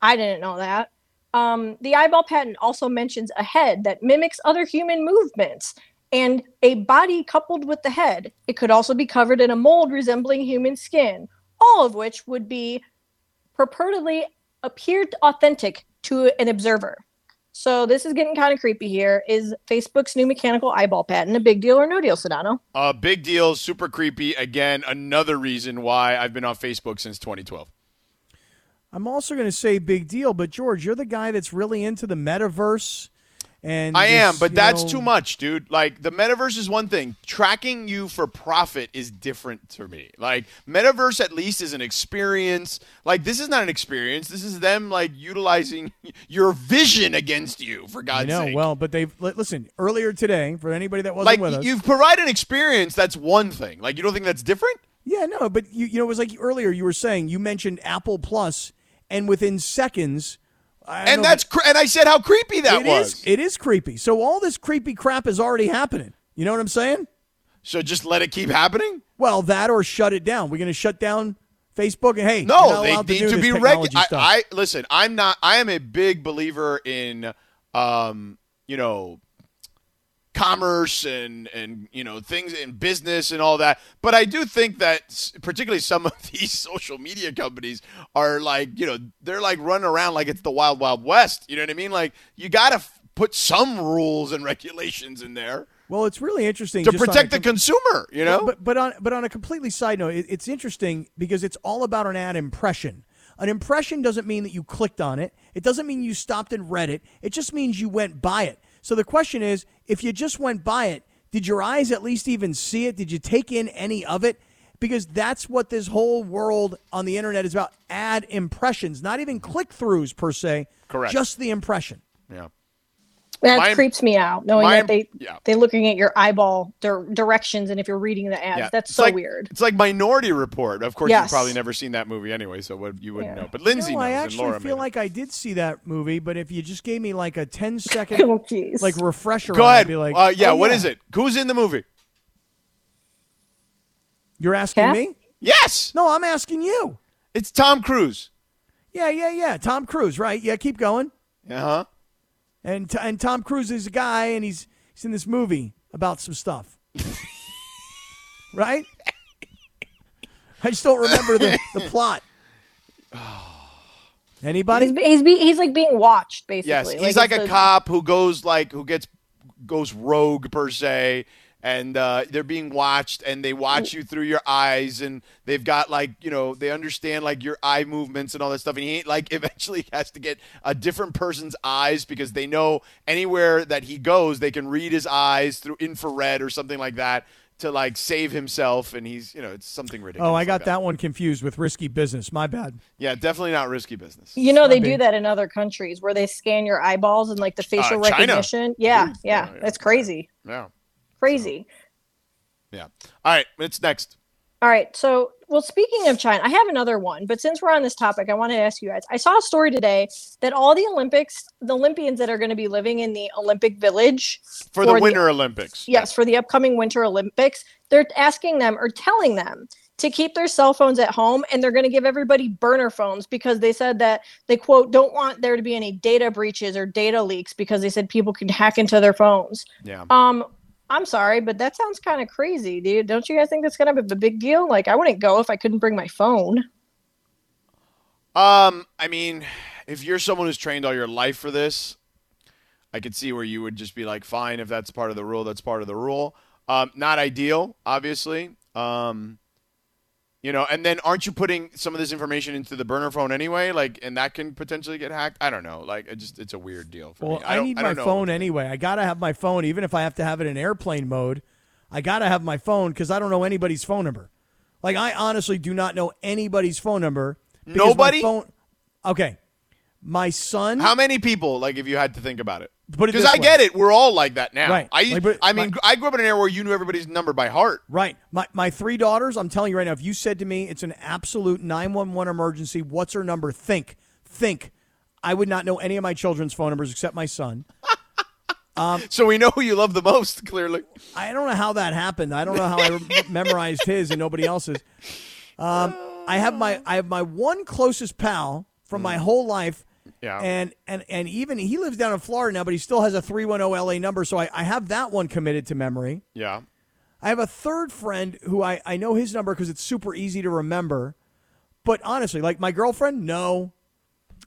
I didn't know that. Um, the eyeball patent also mentions a head that mimics other human movements and a body coupled with the head. It could also be covered in a mold resembling human skin, all of which would be purportedly appeared authentic to an observer. So this is getting kind of creepy here. Is Facebook's new mechanical eyeball patent a big deal or no deal, Sedano? Uh, big deal, super creepy. Again, another reason why I've been on Facebook since 2012. I'm also going to say big deal, but George, you're the guy that's really into the metaverse. And I am, but that's know- too much, dude. Like the metaverse is one thing. Tracking you for profit is different to me. Like metaverse at least is an experience. Like this is not an experience. This is them like utilizing your vision against you for God's know. sake. Well, but they've listen earlier today for anybody that wasn't like with us. you've provided an experience that's one thing. Like you don't think that's different? Yeah, no, but you you know it was like earlier you were saying you mentioned Apple Plus, and within seconds, I And know that's cre- and I said how creepy that it was. is- it is creepy. So all this creepy crap is already happening. You know what I'm saying? so just let it keep happening? Well, that or shut it down. We're going to shut down Facebook. And hey, No, they need to, to be regulated. I, I listen. I'm not. I am a big believer in, um, you know, commerce and and you know things in business and all that. But I do think that particularly some of these social media companies are like, you know, they're like running around like it's the wild wild west. You know what I mean? Like you got to f- put some rules and regulations in there well, it's really interesting to protect the com- consumer. You know? But but on but on a completely side note, it, it's interesting because it's all about an ad impression. An impression doesn't mean that you clicked on it. It doesn't mean you stopped and read it. It just means you went by it. So the question is, if you just went by it, did your eyes at least even see it? Did you take in any of it? Because that's what this whole world on the internet is about ad impressions, not even click throughs per se. Correct. Just the impression. Yeah. That My- creeps me out, knowing my- that they yeah. they're looking at your eyeball dir- directions, and if you're reading the ads, Yeah. that's It's so like- weird. It's like Minority Report. Of course, Yes. you've probably never seen that movie anyway, so what, you wouldn't Yeah. know. But Lindsey No, knows, I and actually Laura feel made like I did see that movie, but if you just gave me like a 10 second Oh, like refresher. Go on it, I'd ahead. Be like, uh, yeah, oh, what is it? Who's in the movie? You're asking Kat? me? Yes, No, I'm asking you. it's Tom Cruise. Yeah, yeah, yeah. Tom Cruise, right? Yeah, keep going. Uh huh. And t- and Tom Cruise is a guy, and he's he's in this movie about some stuff, right? I just don't remember the, the plot. Anybody? He's, he's, be, he's like being watched, basically. Yes, he's like, it's a the- cop who goes like who gets goes rogue per se, and uh, they're being watched, and they watch you through your eyes, and they've got like you know they understand like your eye movements and all that stuff, and he like eventually has to get a different person's eyes because they know anywhere that he goes, they can read his eyes through infrared or something like that to like save himself, and he's you know it's something ridiculous. Oh, I like got that one confused with risky business. My bad. Yeah, definitely not risky business. You know, they Might be. do that in other countries where they scan your eyeballs and like the facial Uh, recognition. Yeah, yeah, yeah, that's crazy. Yeah, Crazy. yeah. All right, it's next. All right. So, well, speaking of China, I have another one. But since we're on this topic, I wanted to ask you guys. I saw a story today that all the Olympics, the Olympians that are going to be living in the Olympic Village For the Winter Olympics. yes, for the upcoming Winter Olympics, they're asking them or telling them to keep their cell phones at home and they're going to give everybody burner phones because they said that they quote don't want there to be any data breaches or data leaks because they said people can hack into their phones. Yeah. Um I'm sorry, but that sounds kind of crazy, dude. Don't you guys think that's kind of a big deal? Like I wouldn't go if I couldn't bring my phone. Um, I mean, if you're someone who's trained all your life for this, I could see where you would just be like, fine, if that's part of the rule, that's part of the rule. Um, not ideal, obviously. Um, you know, and then aren't you putting some of this information into the burner phone anyway? Like, and that can potentially get hacked. I don't know. Like, it just it's a weird deal for Well, me. I, don't- need I my phone anyway. I gotta have my phone, even if I have to have it in airplane mode. I gotta have my phone because I don't know anybody's phone number. Like I honestly do not know anybody's phone number. Nobody? phone- okay, my son. How many people? Like, if you had to think about it because I way. get it, we're all like that now. Right. I, Like, but I mean, my- I grew up in an era where you knew everybody's number by heart. Right. My my three daughters, I'm telling you right now, if you said to me it's an absolute 911 emergency, what's her number? Think. Think. I would not know any of my children's phone numbers except my son. So we know who you love the most. Clearly. I don't know how that happened. I don't know how I memorized his and nobody else's. Um, I have my I have my one closest pal from my whole life. Yeah. And and and even he lives down in Florida now, but he still has a 310 LA number, so I, I have that one committed to memory. Yeah. I have a third friend who I, I know his number because it's super easy to remember. But honestly, like my girlfriend, no.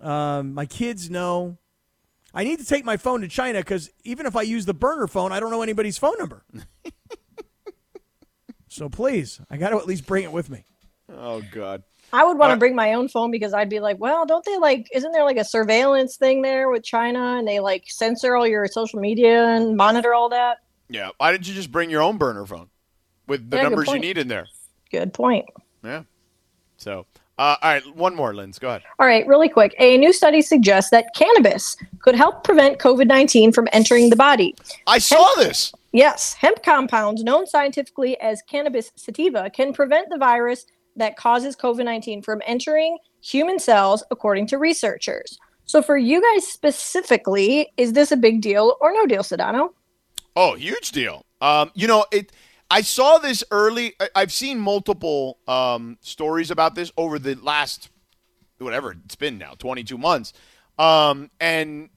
Um, my kids, no. I need to take my phone to China because even if I use the burner phone, I don't know anybody's phone number. so please, I got to at least bring it with me. Oh God. I would want to bring my own phone because I'd be like, well, don't they like isn't there like a surveillance thing there with China and they like censor all your social media and monitor all that? Yeah. Why didn't you just bring your own burner phone with the Yeah, numbers you need in there? Good point. Yeah. So, uh, all right, one more, Linz. Go ahead. All right, really quick. A new study suggests that cannabis could help prevent COVID 19 from entering the body. I saw this. Yes, hemp compounds, known scientifically as cannabis sativa, can prevent the virus that causes COVID 19 from entering human cells, according to researchers. So, for you guys specifically, is this a big deal or no deal, Sedano? Oh, huge deal. Um, you know, it. I saw this early. I- I've seen multiple um, stories about this over the last whatever it's been now, 22 months, um, and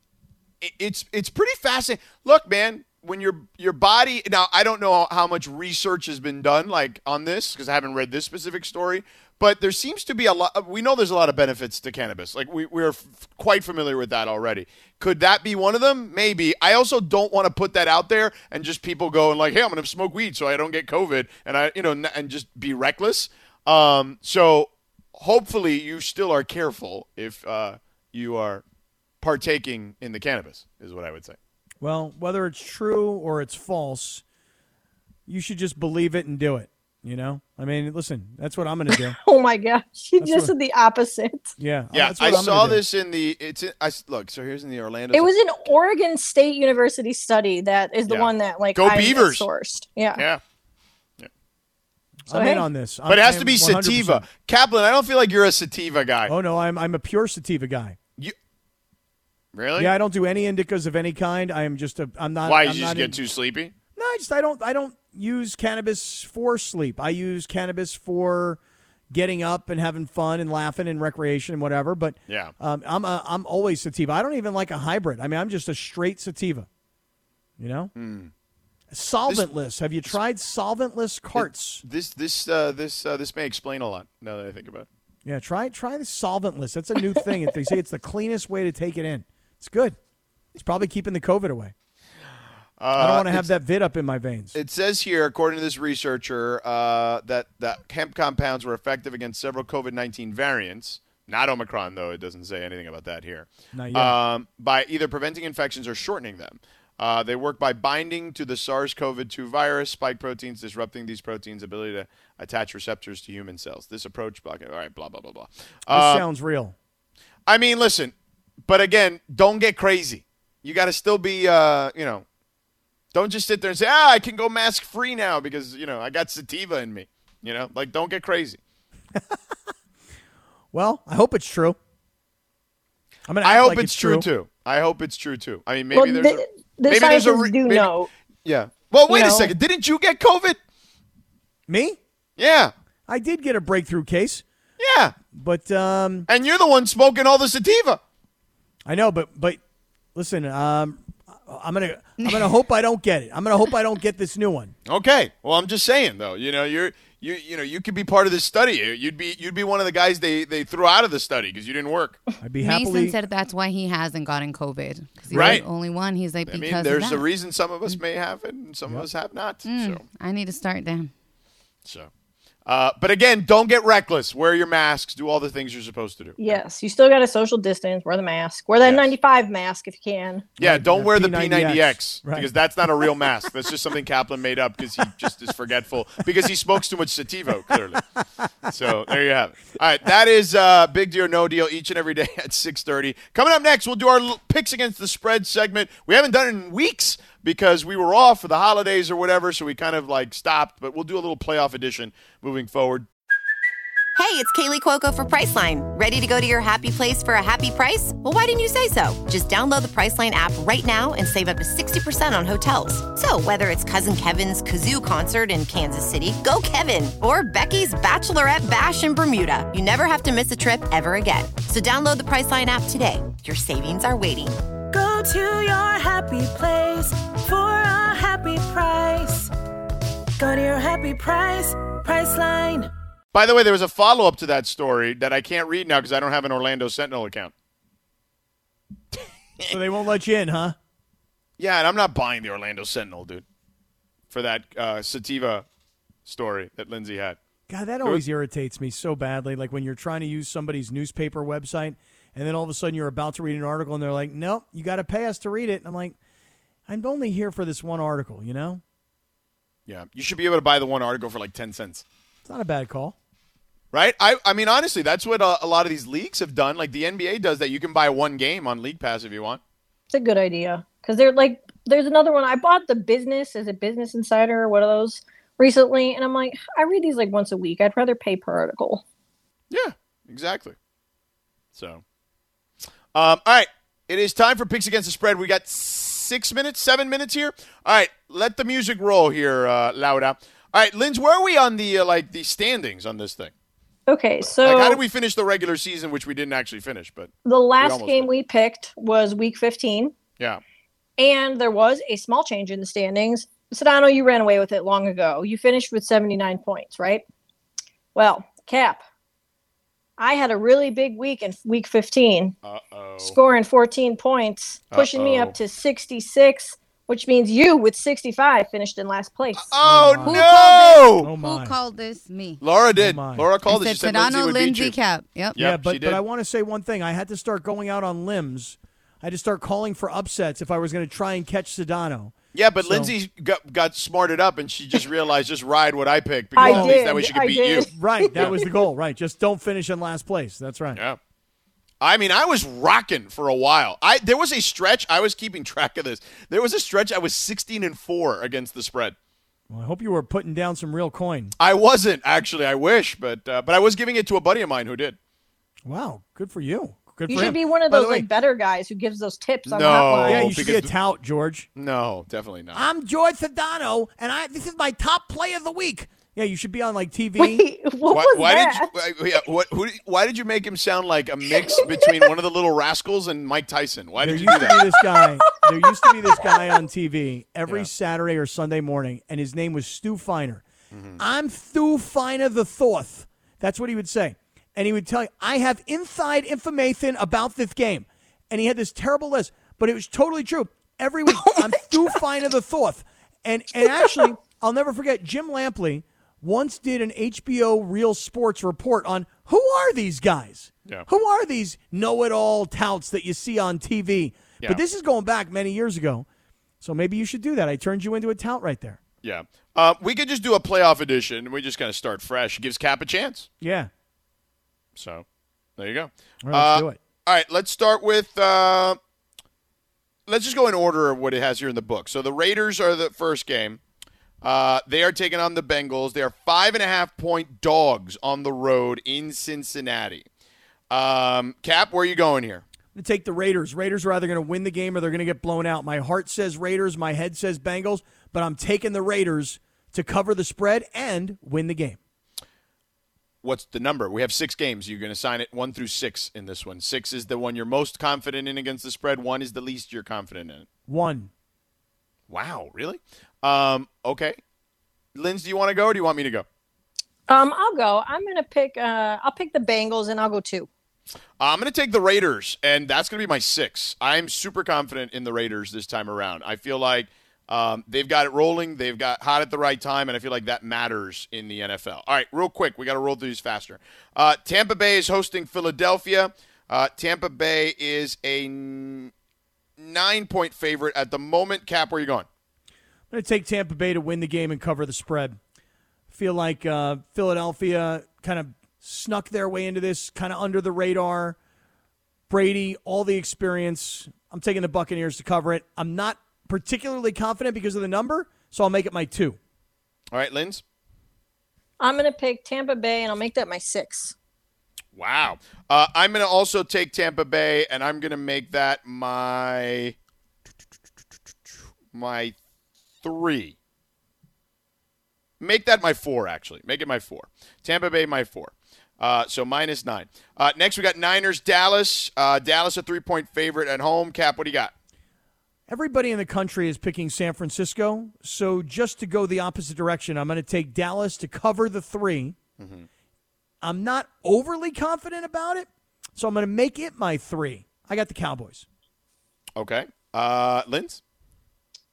it- it's it's pretty fascinating. Look, man, when your your body now, I don't know how much research has been done like on this because I haven't read this specific story, but there seems to be a lot. We know there's a lot of benefits to cannabis. Like we we're f- quite familiar with that already. Could that be one of them? Maybe. I also don't want to put that out there and just people going like, "Hey, I'm going to smoke weed so I don't get COVID," and I you know n- and just be reckless. Um, so hopefully you still are careful if uh, you are partaking in the cannabis is what I would say. Well, whether it's true or it's false, you should just believe it and do it. You know, I mean, listen, that's what I'm going to do. Oh my gosh, she That's just what- said the opposite. Yeah, uh, Yeah, that's I what I'm saw this in the. It's in, I s- look. So here's in the Orlando. It was an Oregon State University study that is the Yeah. one that like Go I Beavers. sourced. Yeah. Yeah, So, I'm hey. in on this. but it has to be 100%. sativa. Kaplan, I don't feel like you're a sativa guy. Oh no, I'm I'm a pure sativa guy. Really? Yeah, I don't do any indicas of any kind. I am just a. I'm not. Why I'm you just not get in- too sleepy? No, I just I don't I don't use cannabis for sleep. I use cannabis for getting up and having fun and laughing and recreation and whatever. But Yeah. um, I'm a, I'm always sativa. I don't even like a hybrid. I mean, I'm just a straight sativa. You know, Hmm. solventless. Have you tried solventless carts? This this uh, this uh, this may explain a lot. Now that I think about it. yeah, try try the solventless. That's a new thing. they say it's the cleanest way to take it in. It's good. It's probably keeping the COVID away. I don't want to have that vid up in my veins. It says here, according to this researcher, uh, that that hemp compounds were effective against several COVID nineteen variants. Not Omicron, though. It doesn't say anything about that here. Not yet. Um, by either preventing infections or shortening them. Uh, they work by binding to the SARS-CoV-2 virus spike proteins, disrupting these proteins' ability to attach receptors to human cells. This approach, blah, all right, blah blah blah blah. this Uh, sounds real. I mean, listen, but again, don't get crazy. You got to still be, uh, you know, don't just sit there and say, ah, I can go mask free now because, you know, I got sativa in me. You know, like, don't get crazy. Well, I hope it's true. I'm gonna. I hope like it's, true, too. I hope it's true too. I mean, maybe well, there's the, a, the maybe there's a re- do maybe- know. Yeah. Well, wait You a know. second. Didn't you get COVID? Me? Yeah. I did get a breakthrough case, Yeah. but um, And you're the one smoking all the sativa. I know. But but listen, um, I'm gonna I'm gonna hope I don't get it. I'm gonna hope I don't get this new one. Okay. Well, I'm just saying though. You know, you're you you know you could be part of this study. You'd be you'd be one of the guys they they threw out of the study because you didn't work. I'd be Mason happily. said that's why he hasn't gotten COVID. he's Right. the only one. He's like, I because mean, there's of a reason some of us may have it and some of us have not. So I need to start then. so. Uh, but again, don't get reckless. Wear your masks. Do all the things you're supposed to do. Yes, you still got to social distance. Wear the mask. Wear that Yes. 95 mask if you can. Yeah, Right, don't the wear the P90X. P90X Right. because that's not a real mask. That's just something Kaplan made up because he just is forgetful because he smokes too much sativa, clearly. So there you have it. All right, that is uh, big deal, no deal each and every day at six thirty. Coming up next, we'll do our l- picks against the spread segment. We haven't done it in weeks because we were off for the holidays or whatever, so we kind of like stopped. But we'll do a little playoff edition moving forward. Hey, it's Kaley Cuoco for Priceline. Ready to go to your happy place for a happy price? Well, why didn't you say so? Just download the Priceline app right now and save up to 60% on hotels. So, whether it's Cousin Kevin's Kazoo concert in Kansas City, go Kevin, or Becky's Bachelorette Bash in Bermuda, you never have to miss a trip ever again. So, download the Priceline app today. Your savings are waiting. Go to your happy place for a happy price. Go to your happy price, Priceline. By the way, there was a follow up to that story that I can't read now because I don't have an Orlando Sentinel account. so they won't let you in, huh? Yeah, and I'm not buying the Orlando Sentinel, dude, for that uh, sativa story that Lindsey had. God, that always irritates me so badly. Like when you're trying to use somebody's newspaper website, and then all of a sudden you're about to read an article, and they're like, "Nope, you got to pay us to read it." And I'm like, "I'm only here for this one article," you know? Yeah, you should be able to buy the one article for like ten cents, It's not a bad call. right? I, I mean, honestly, that's what a, a lot of these leagues have done. Like the NBA does that. You can buy one game on League Pass if you want. It's a good idea because they're like, there's another one. I bought the business as a Business Insider or one of those recently, and I'm like, I read these like once a week. I'd rather pay per article. Yeah, exactly. So, um, all right, it is time for picks against the spread. We got six minutes, seven minutes here. All right, let the music roll here, uh, Laura. All right, Linz, where are we on the uh, like the standings on this thing? Okay, so Like, how did we finish the regular season, which we didn't actually finish? But the last almost game did. we picked was Week 15, yeah, and there was a small change in the standings. Sedano, you ran away with it long ago. You finished with 79 points, right? Well, Cap, I had a really big week in Week 15. uh oh. scoring 14 points, pushing me Uh-oh. up to 66, which means you with 65 finished in last place. Oh my. Who no! Oh my. Who called this? Me. Laura did. Oh. Laura called it. She said said Lindsey Sedano, Lindsey. Cap. Yep. Yep, yeah, she but did. but I want to say one thing. I had to start going out on limbs I had to start calling for upsets if I was going to try and catch Sedano. Yeah, but So- Lindsey got, got smarted up and she just realized just ride what I picked because I at least did, that way she could I beat did. you. Right, that was the goal. Right, just don't finish in last place. That's right. Yeah. I mean, I was rocking for a while. I there was a stretch I was keeping track of this. There was a stretch I was 16 and 4 against the spread. Well, I hope you were putting down some real coin. I wasn't actually. I wish, but uh, but I was giving it to a buddy of mine who did. Wow, good for you. Good You for should him. be one of those way- like better guys who gives those tips on No. hotline. Yeah, you should be a tout, George. No, definitely not. I'm George Sedano, and I this is my top play of the week. Yeah, you should be on like TV. Wait, what why, was why that? did you? why- yeah, what, who, did- why did you make him sound like a mix between one of the little rascals and Mike Tyson? Why there did you used do to be this guy. There used to be this guy on TV every Yeah. Saturday or Sunday morning, and his name was Stu Feiner. Mm-hmm. I'm Stu Feiner the Fourth. That's what he would say, and he would tell you, "I have inside information about this game," and he had this terrible list, but it was totally true. Every week, Oh I'm Stu of the Fourth, and and actually, I'll never forget Jim Lampley once did an HBO Real Sports report on who are these guys. Yeah. Who are these know-it-all touts that you see on TV? Yeah. But this is going back many years ago. So maybe you should do that. I turned you into a tout right there. Yeah, uh, we could just do a playoff edition and we just kind of start fresh. It gives Cap a chance. Yeah. So there you go. All right, let's Uh, do it. All right, let's start with. Uh, let's just go in order of what it has here in the book. So the Raiders are the first game. Uh, they are taking on the Bengals. They are five and a half point dogs on the road in Cincinnati. Um, Cap, where are you going here? I'm going to take the Raiders. Raiders are either going to win the game or they're going to get blown out. My heart says Raiders, my head says Bengals, but I'm taking the Raiders to cover the spread and win the game. What's the number? We have six games. You're going to sign it one through six in this one. Six is the one you're most confident in against the spread. One is the least you're confident in. One. Wow, really? Um, okay. Linz, do you want to go or do you want me to go? Um, I'll go. I'm gonna pick. Uh, I'll pick the Bengals, and I'll go two. I'm going to take the Raiders, and that's going to be my six. I'm super confident in the Raiders this time around. I feel like um, they've got it rolling, they've got hot at the right time, and I feel like that matters in the NFL. All right, real quick, we got to roll through these faster. Uh, Tampa Bay is hosting Philadelphia. Uh, Tampa Bay is a n- nine point favorite at the moment. Cap, where are you going? I'm going to take Tampa Bay to win the game and cover the spread. Feel like uh, Philadelphia kind of snuck their way into this, kind of under the radar. Brady, all the experience. I'm taking the Buccaneers to cover it. I'm not particularly confident because of the number, so I'll make it my two. All right, Linz. I'm gonna pick Tampa Bay, and I'll make that my six. Wow. Uh, I'm going to also take Tampa Bay, and I'm going to make that my my three. Make that my four, actually. Make it my four. Tampa Bay, my four. Uh, so minus nine. Uh, next, we got Niners, Dallas. Uh, Dallas, a three point favorite at home. Cap, what do you got? Everybody in the country is picking San Francisco, so just to go the opposite direction, I'm going to take Dallas to cover the 3 i I'm not overly confident about it, so I'm going to make it my three. I got the Cowboys. Okay. Uh, Linz?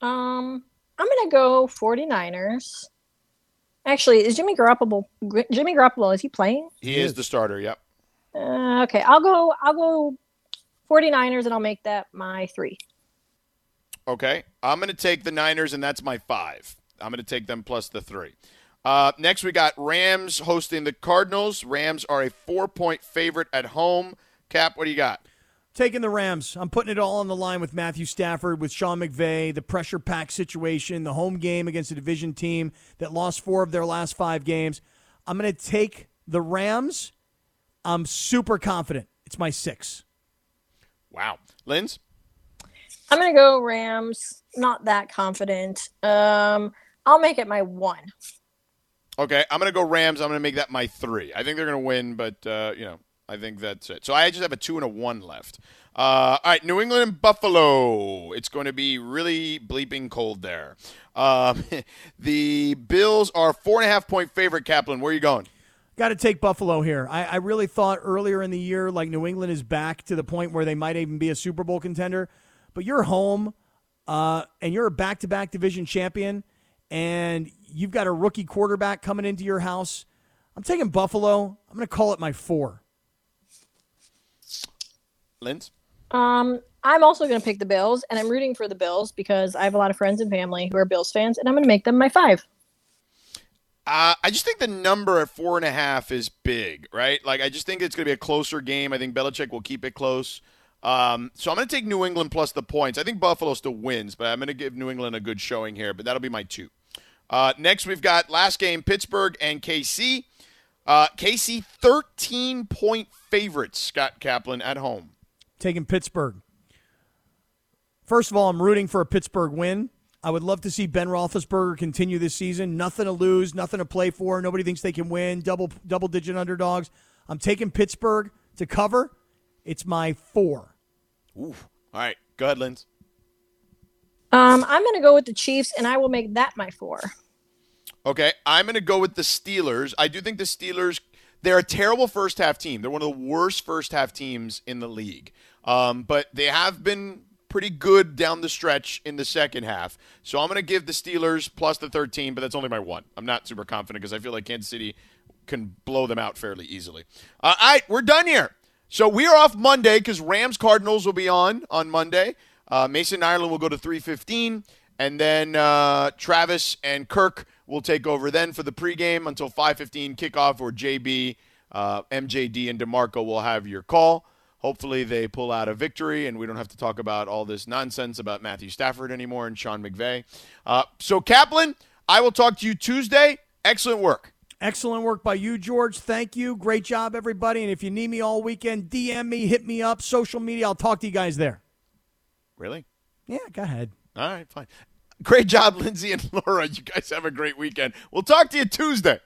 Um, I'm gonna go 49ers. Actually, is Jimmy Garoppolo? Jimmy Garoppolo is he playing? He is the starter, yep. Uh, okay, I'll go. I'll go 49ers, and I'll make that my three. Okay. I'm going to take the Niners, and that's my five. I'm going to take them plus the three. Uh, next, we got Rams hosting the Cardinals. Rams are a four point favorite at home. Cap, what do you got? Taking the Rams. I'm putting it all on the line with Matthew Stafford, with Sean McVay, the pressure pack situation, the home game against a division team that lost four of their last five games. I'm going to take the Rams. I'm super confident. It's my six. Wow. Linz? I'm gonna go Rams. Not that confident. Um, I'll make it my one. Okay. I'm going to go Rams. I'm going to make that my three. I think they're going to win, but, uh, you know, I think that's it. So I just have a two and a one left. Uh, all right. New England and Buffalo. It's going to be really bleeping cold there. Um, the Bills are four and a half point favorite, Kaplan. Where are you going? Got to take Buffalo here. I, I really thought earlier in the year, like New England is back to the point where they might even be a Super Bowl contender. But you're home, uh, and you're a back-to-back division champion, and you've got a rookie quarterback coming into your house. I'm taking Buffalo. I'm going to call it my four. Linz? Um, I'm also going to pick the Bills, and I'm rooting for the Bills because I have a lot of friends and family who are Bills fans, and I'm going to make them my five. Uh, I just think the number at four and a half is big, right? Like, I just think it's going to be a closer game. I think Belichick will keep it close. Um, so I'm going to take New England plus the points. I think Buffalo still wins, but I'm going to give New England a good showing here. But that'll be my two. Uh, next, we've got last game Pittsburgh and KC. Uh, KC 13 point favorites. Scott Kaplan at home. Taking Pittsburgh. First of all, I'm rooting for a Pittsburgh win. I would love to see Ben Roethlisberger continue this season. Nothing to lose, nothing to play for. Nobody thinks they can win. Double double digit underdogs. I'm taking Pittsburgh to cover. It's my four. Ooh. All right. Go ahead, Linz. Um, I'm going to go with the Chiefs, and I will make that my four. Okay, I'm going to go with the Steelers. I do think the Steelers, they're a terrible first half team. They're one of the worst first half teams in the league. Um, but they have been pretty good down the stretch in the second half. So I'm going to give the Steelers plus the 13, but that's only my one. I'm not super confident because I feel like Kansas City can blow them out fairly easily. Uh, all right, we're done here. So we are off Monday because Rams Cardinals will be on on Monday. Uh, Mason Ireland will go to 315, and then uh, Travis and Kirk will take over then for the pregame until 515 kickoff, or JB, uh, MJD, and D'Marco will have your call. Hopefully they pull out a victory, and we don't have to talk about all this nonsense about Matthew Stafford anymore and Sean McVay. Uh, so Kaplan, I will talk to you Tuesday. Excellent work. Excellent work by you, George. Thank you. Great job, everybody. And if you need me all weekend, DM me, hit me up, social media. I'll talk to you guys there. Really? Yeah, go ahead. All right, fine. Great job, Lindsey and Laura. You guys have a great weekend. We'll talk to you Tuesday.